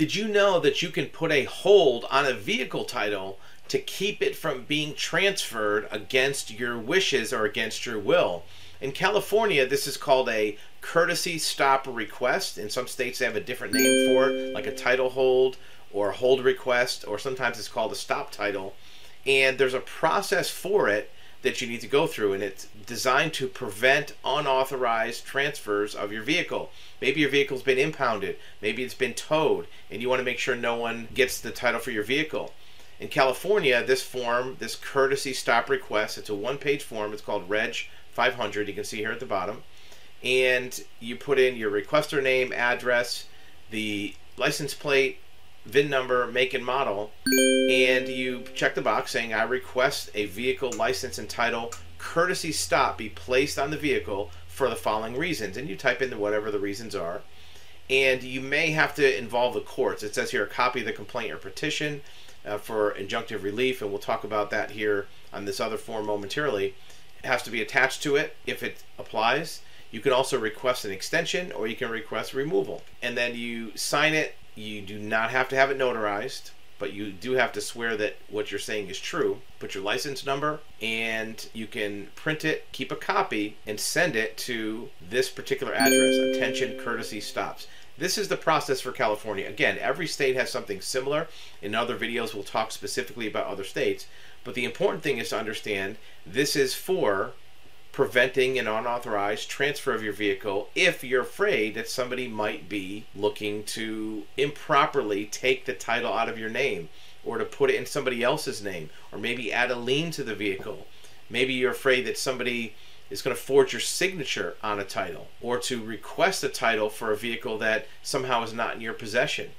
Did you know that you can put a hold on a vehicle title to keep it from being transferred against your wishes or against your will? In California, this is called a courtesy stop request. In some states, they have a different name for it, like a title hold or hold request, or sometimes it's called a stop title. And there's a process for it that you need to go through, and it's designed to prevent unauthorized transfers of your vehicle. Maybe your vehicle's been impounded, maybe it's been towed, and you want to make sure no one gets the title for your vehicle. In California, this form, this courtesy stop request, it's a one page form, it's called Reg 500, you can see here at the bottom. And you put in your requester name, address, the license plate, VIN number, make, and model, and you check the box saying, I request a vehicle license and title courtesy stop be placed on the vehicle for the following reasons. And you type in whatever the reasons are. And you may have to involve the courts. It says here a copy of the complaint or petition uh, for injunctive relief, and we'll talk about that here on this other form momentarily. It has to be attached to it if it applies. You can also request an extension or you can request removal. And then you sign it you do not have to have it notarized, but you do have to swear that what you're saying is true. Put your license number, and you can print it, keep a copy, and send it to this particular address. Attention, courtesy stops. This is the process for California. Again, every state has something similar. In other videos, we'll talk specifically about other states. But the important thing is to understand this is for preventing an unauthorized transfer of your vehicle if you're afraid that somebody might be looking to improperly take the title out of your name or to put it in somebody else's name or maybe add a lien to the vehicle. Maybe you're afraid that somebody is going to forge your signature on a title or to request a title for a vehicle that somehow is not in your possession.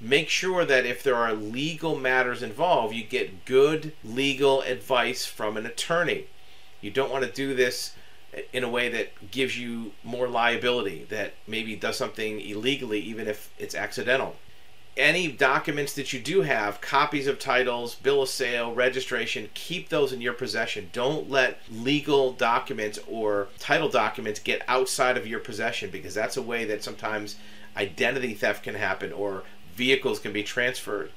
Make sure that if there are legal matters involved, you get good legal advice from an attorney you don't want to do this in a way that gives you more liability, that maybe does something illegally, even if it's accidental. Any documents that you do have, copies of titles, bill of sale, registration, keep those in your possession. Don't let legal documents or title documents get outside of your possession because that's a way that sometimes identity theft can happen or vehicles can be transferred.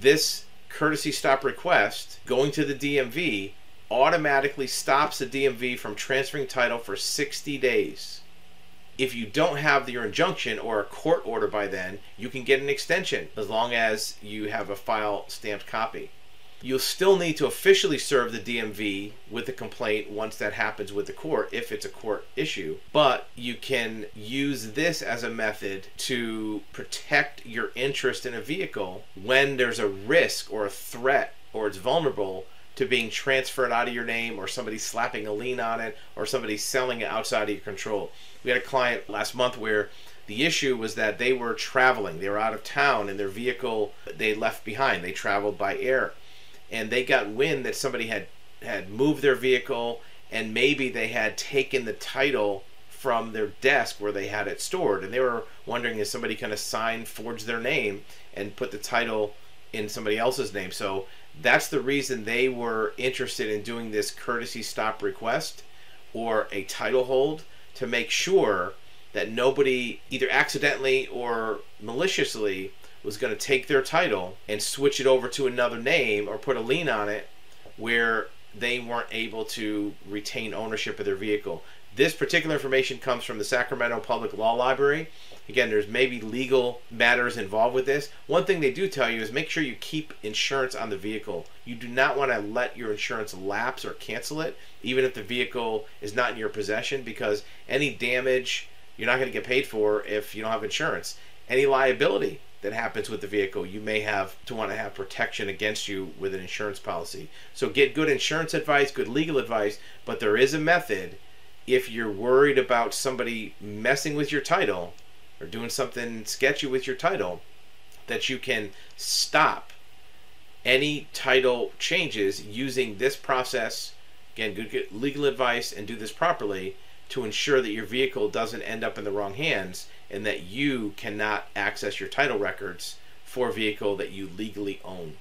This courtesy stop request going to the DMV automatically stops the DMV from transferring title for 60 days. If you don't have your injunction or a court order by then, you can get an extension as long as you have a file stamped copy. You'll still need to officially serve the DMV with the complaint once that happens with the court, if it's a court issue. But you can use this as a method to protect your interest in a vehicle when there's a risk or a threat or it's vulnerable to being transferred out of your name or somebody slapping a lien on it or somebody selling it outside of your control. We had a client last month where the issue was that they were traveling, they were out of town, and their vehicle they left behind. They traveled by air, and they got wind that somebody had had moved their vehicle, and maybe they had taken the title from their desk where they had it stored, and they were wondering if somebody kind of sign, forge their name, and put the title in somebody else's name. So that's the reason they were interested in doing this courtesy stop request or a title hold to make sure that nobody either accidentally or maliciously was going to take their title and switch it over to another name or put a lien on it where they weren't able to retain ownership of their vehicle. This particular information comes from the Sacramento Public Law Library. Again, there's maybe legal matters involved with this. One thing they do tell you is make sure you keep insurance on the vehicle. You do not want to let your insurance lapse or cancel it, even if the vehicle is not in your possession, because any damage you're not going to get paid for if you don't have insurance. Any liability that happens with the vehicle, you may have to want to have protection against you with an insurance policy. So get good insurance advice, good legal advice, but there is a method if you're worried about somebody messing with your title or doing something sketchy with your title, that you can stop any title changes using this process. Again, good legal advice and do this properly to ensure that your vehicle doesn't end up in the wrong hands and that you cannot access your title records for a vehicle that you legally own.